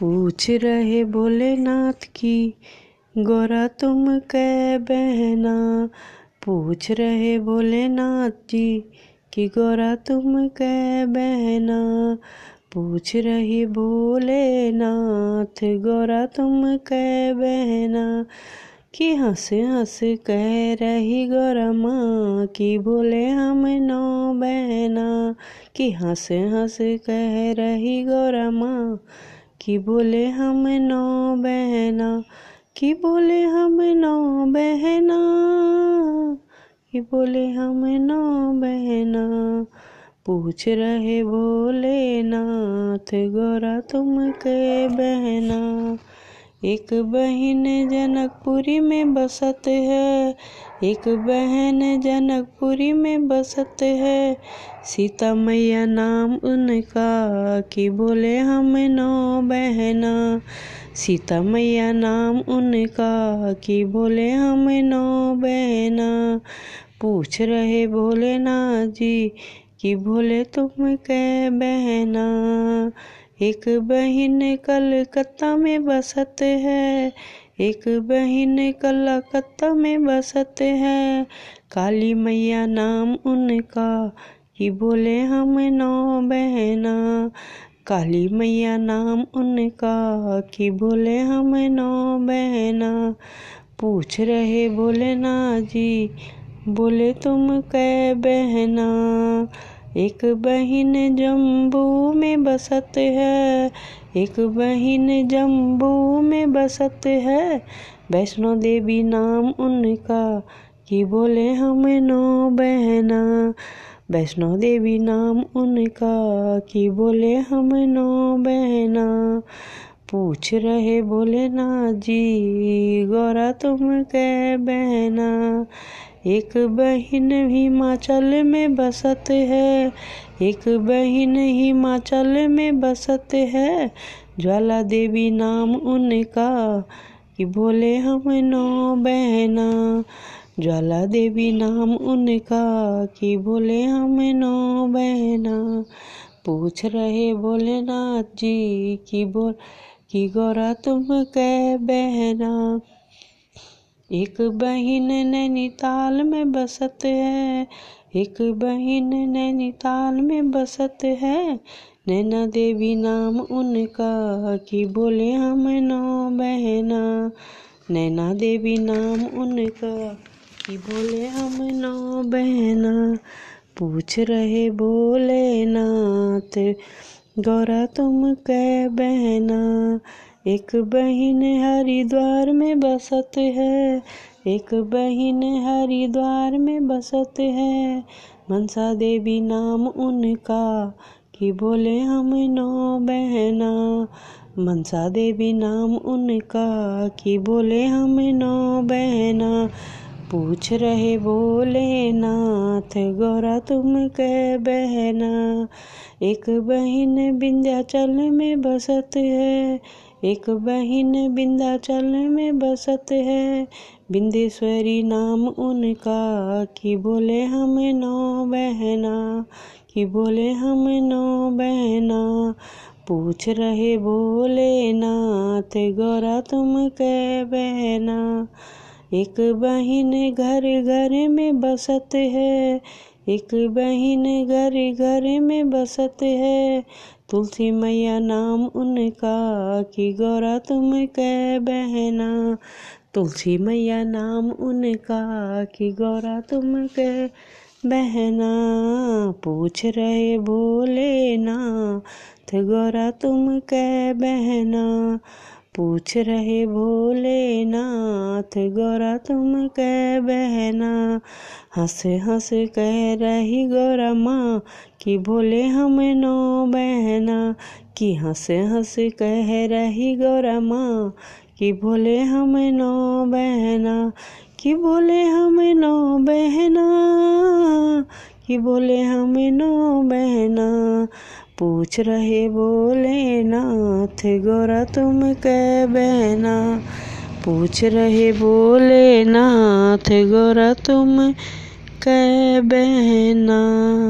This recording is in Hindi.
पूछ रहे भोलेनाथ की, गोरा तुम कै बहना? पूछ रहे भोलेनाथ जी कि, गोरा तुम कै बहना? पूछ रही भोलेनाथ, गोरा तुम कै बहना? कि हंस हंस कह रही गोरा माँ कि, बोले हम नौ बहना? कि हंस हंस कह रही गोरा माँ कि बोले हम नौ बहना, कि बोले हम नौ बहना, कि बोले हम नौ बहना। पूछ रहे भोलेनाथ गोरा तुम के बहना। एक बहन जनकपुरी में बसत है। एक बहन जनकपुरी में बसत है। सीता मैया नाम उनका कि बोले हम नौ बहना। सीता मैया नाम उनका कि बोले हम नौ बहना। पूछ रहे भोलेनाथ जी कि भोले तुम कै बहना? एक बहन कलकत्ता में बसत है, एक बहन कलकत्ता में बसत है। काली मैया नाम उनका कि बोले, हम नौ बहना। काली मैया नाम उनका कि बोले, हम नौ बहना। पूछ रहे भोलेनाथ जी, बोले तुम कै बहना? एक बहन जम्बू में बसत है, एक बहन जम्बू में बसत है। वैष्णो देवी नाम उनका कि बोले हम नौ बहना। वैष्णो देवी नाम उनका कि बोले हम नौ बहना। पूछ रहे बोले ना जी, गौरा तुम कै बहना। एक बहन हिमाचल में बसत है, एक बहन हिमाचल में बसत है। ज्वाला देवी नाम उनका कि बोले हम नौ बहना। ज्वाला देवी नाम उनका कि बोले हम नौ बहना। पूछ रहे भोलेनाथ जी कि बोल कि गौरा तुम कै बहना? एक बहन नैनीताल में बसत है, एक बहन नैनीताल में बसत है। नैना देवी नाम उनका कि बोले हम नौ बहना। नैना देवी नाम उनका कि बोले हम नौ बहना। पूछ रहे भोलेनाथ, गौरा तुम कै बहना? एक बहन हरिद्वार में बसत है, एक बहन हरिद्वार में बसत है। मनसा देवी नाम उनका कि बोले हम नौ बहना। मनसा देवी नाम उनका कि बोले हम नौ बहना। पूछ रहे बोले नाथ, गौरा तुम कह बहना। एक बहन विंध्याचल में बसत है एक बहन विंध्याचल में बसत है। बिंदेश्वरी नाम उनका, कि बोले हम नौ बहना, कि बोले हम नौ बहना। पूछ रहे भोलेनाथ गौरा तुम कै बहना। एक बहन घर घर में बसत है, एक बहन घर घर में बसत है। तुलसी मैया नाम उनका कि गौरा तुम कै बहना। तुलसी मैया नाम उनका कि गौरा तुम कह बहना। पूछ रहे भोलेनाथ गौरा तुम कै बहना? पूछ रहे भोलेनाथ गोरा तुम कह बहना। हंस हंस कह रही गौरा माँ कि भोले हम नौ बहना। कि हंस हंस कह रही गौरा माँ कि भोले हम नौ बहना। कि बोले हम नौ बहना। कि बोले हम नौ बहना। पूछ रहे भोलेनाथ गोरा तुम कह बहना। पूछ रहे भोलेनाथ गोरा तुम कै बहना?